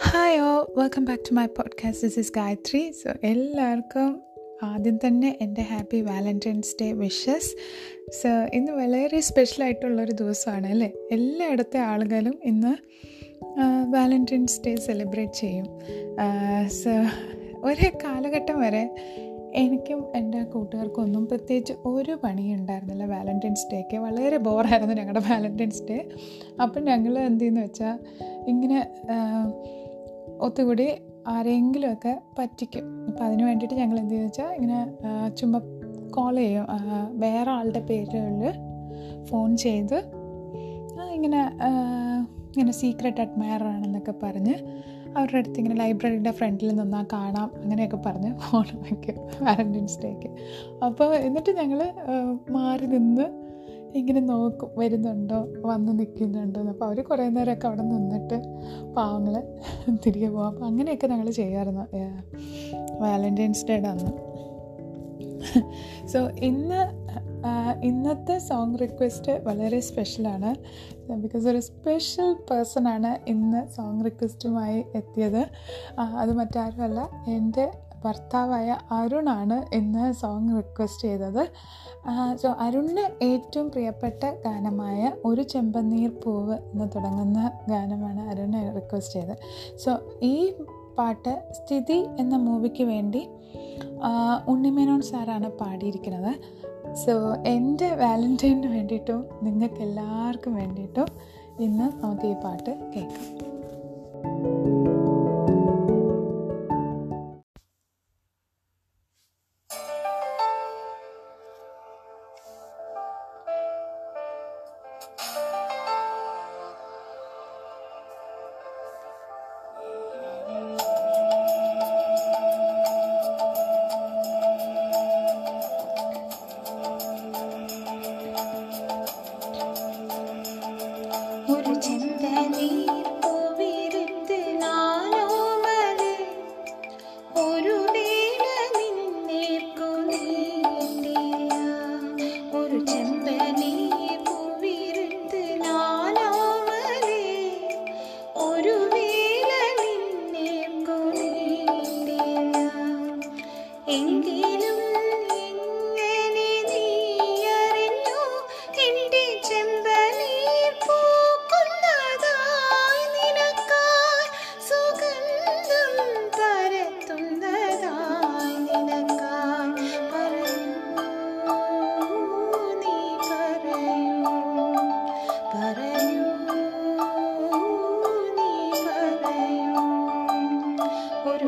Hi welcome back to my podcast this is Gayathri so എല്ലാവർക്കും ആദ്യം തന്നെ എന്റെ happy Valentine's Day wishes. So ഇന്ന് വളരെ സ്പെഷ്യൽ ആയിട്ടുള്ളൊരു ദിവസമാണ് അല്ലേ? എല്ലായിടത്തെ ആളുകളും ഇന്ന് വാലന്റൈൻസ് ഡേ സെലിബ്രേറ്റ് ചെയ്യും. സോ ഒരേ കാലഘട്ടം വരെ എനിക്കും എന്റെ കൂട്ടുകാർക്കും ഒന്നും പ്രത്യേകിച്ച് ഒരു പണി ഉണ്ടായിരുന്നില്ല വാലന്റൈൻസ് ഡേക്ക്. വളരെ ബോറായിരുന്നു ഞങ്ങളുടെ വാലന്റൈൻസ് ഡേ. അപ്പം ഞങ്ങൾ എന്ത് ചെയ്യുന്നു വെച്ചാൽ ഇങ്ങനെ ഒത്തുകൂടി ആരെങ്കിലുമൊക്കെ പറ്റിക്കും. അപ്പോൾ അതിന് വേണ്ടിയിട്ട് ഞങ്ങൾ എന്ത് ചോദിച്ചാൽ ഇങ്ങനെ ചുമ്മാ കോൾ ചെയ്യും. വേറെ ആളുടെ പേരുകളിൽ ഫോൺ ചെയ്ത് ഇങ്ങനെ ഇങ്ങനെ സീക്രട്ട് അഡ്മയർ ആണെന്നൊക്കെ പറഞ്ഞ് അവരുടെ അടുത്ത് ഇങ്ങനെ ലൈബ്രറിയുടെ ഫ്രണ്ടിൽ നിന്നാൽ കാണാം അങ്ങനെയൊക്കെ പറഞ്ഞ് ഫോൺ വയ്ക്കും വാലന്റൈൻസ് ഡേക്ക് അപ്പോൾ എന്നിട്ട് ഞങ്ങൾ മാറി നിന്ന് ഇങ്ങനെ നോക്കും വരുന്നുണ്ടോ? വന്ന് നിൽക്കുന്നുണ്ടോ അപ്പോൾ അവർ കുറേ നേരമൊക്കെ അവിടെ നിന്നിട്ട് പാവങ്ങൾ തിരികെ പോകാം അപ്പോൾ അങ്ങനെയൊക്കെ ഞങ്ങൾ ചെയ്യാറുണ്ട്. വാലന്റൈൻസ് ഡേയുടെ അന്ന് സോ ഇന്ന് ഇന്നത്തെ സോങ് റിക്വസ്റ്റ് വളരെ സ്പെഷ്യലാണ്. ബിക്കോസ് ഒരു സ്പെഷ്യൽ പേഴ്സണാണ് ഇന്ന് സോങ് റിക്വസ്റ്റുമായി എത്തിയത്. അത് മറ്റാരുമല്ല എന്റെ ഭർത്താവായ അരുണാണ് ഇന്ന് സോങ് റിക്വസ്റ്റ് ചെയ്തത്. സോ അരുണിന് ഏറ്റവും പ്രിയപ്പെട്ട ഗാനമായ ഒരു ചെമ്പനീർ പൂവ് എന്ന് തുടങ്ങുന്ന ഗാനമാണ് അരുണ് റിക്വസ്റ്റ് ചെയ്തത്. സോ ഈ പാട്ട് സ്ഥിതി എന്ന മൂവിക്ക് വേണ്ടി ഉണ്ണിമേനോൻ സാറാണ് പാടിയിരിക്കുന്നത്. സോ എന്റെ വാലന്റൈന് വേണ്ടിയിട്ടും നിങ്ങൾക്ക് എല്ലാവർക്കും വേണ്ടിയിട്ടും ഇന്ന് നമുക്ക് ഈ പാട്ട് കേൾക്കാം.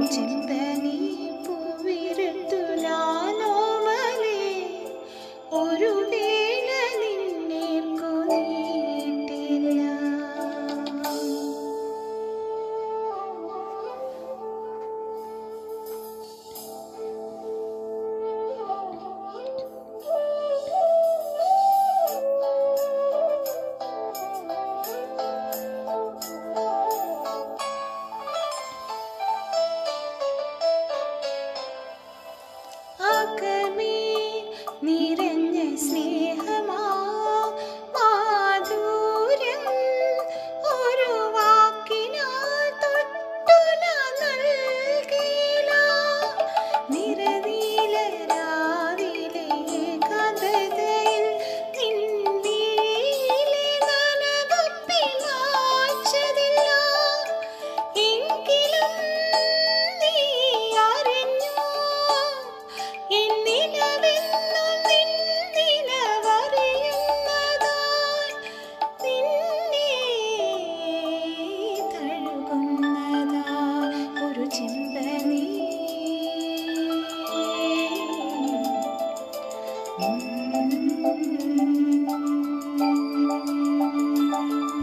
ഒരു ചെമ്പനീ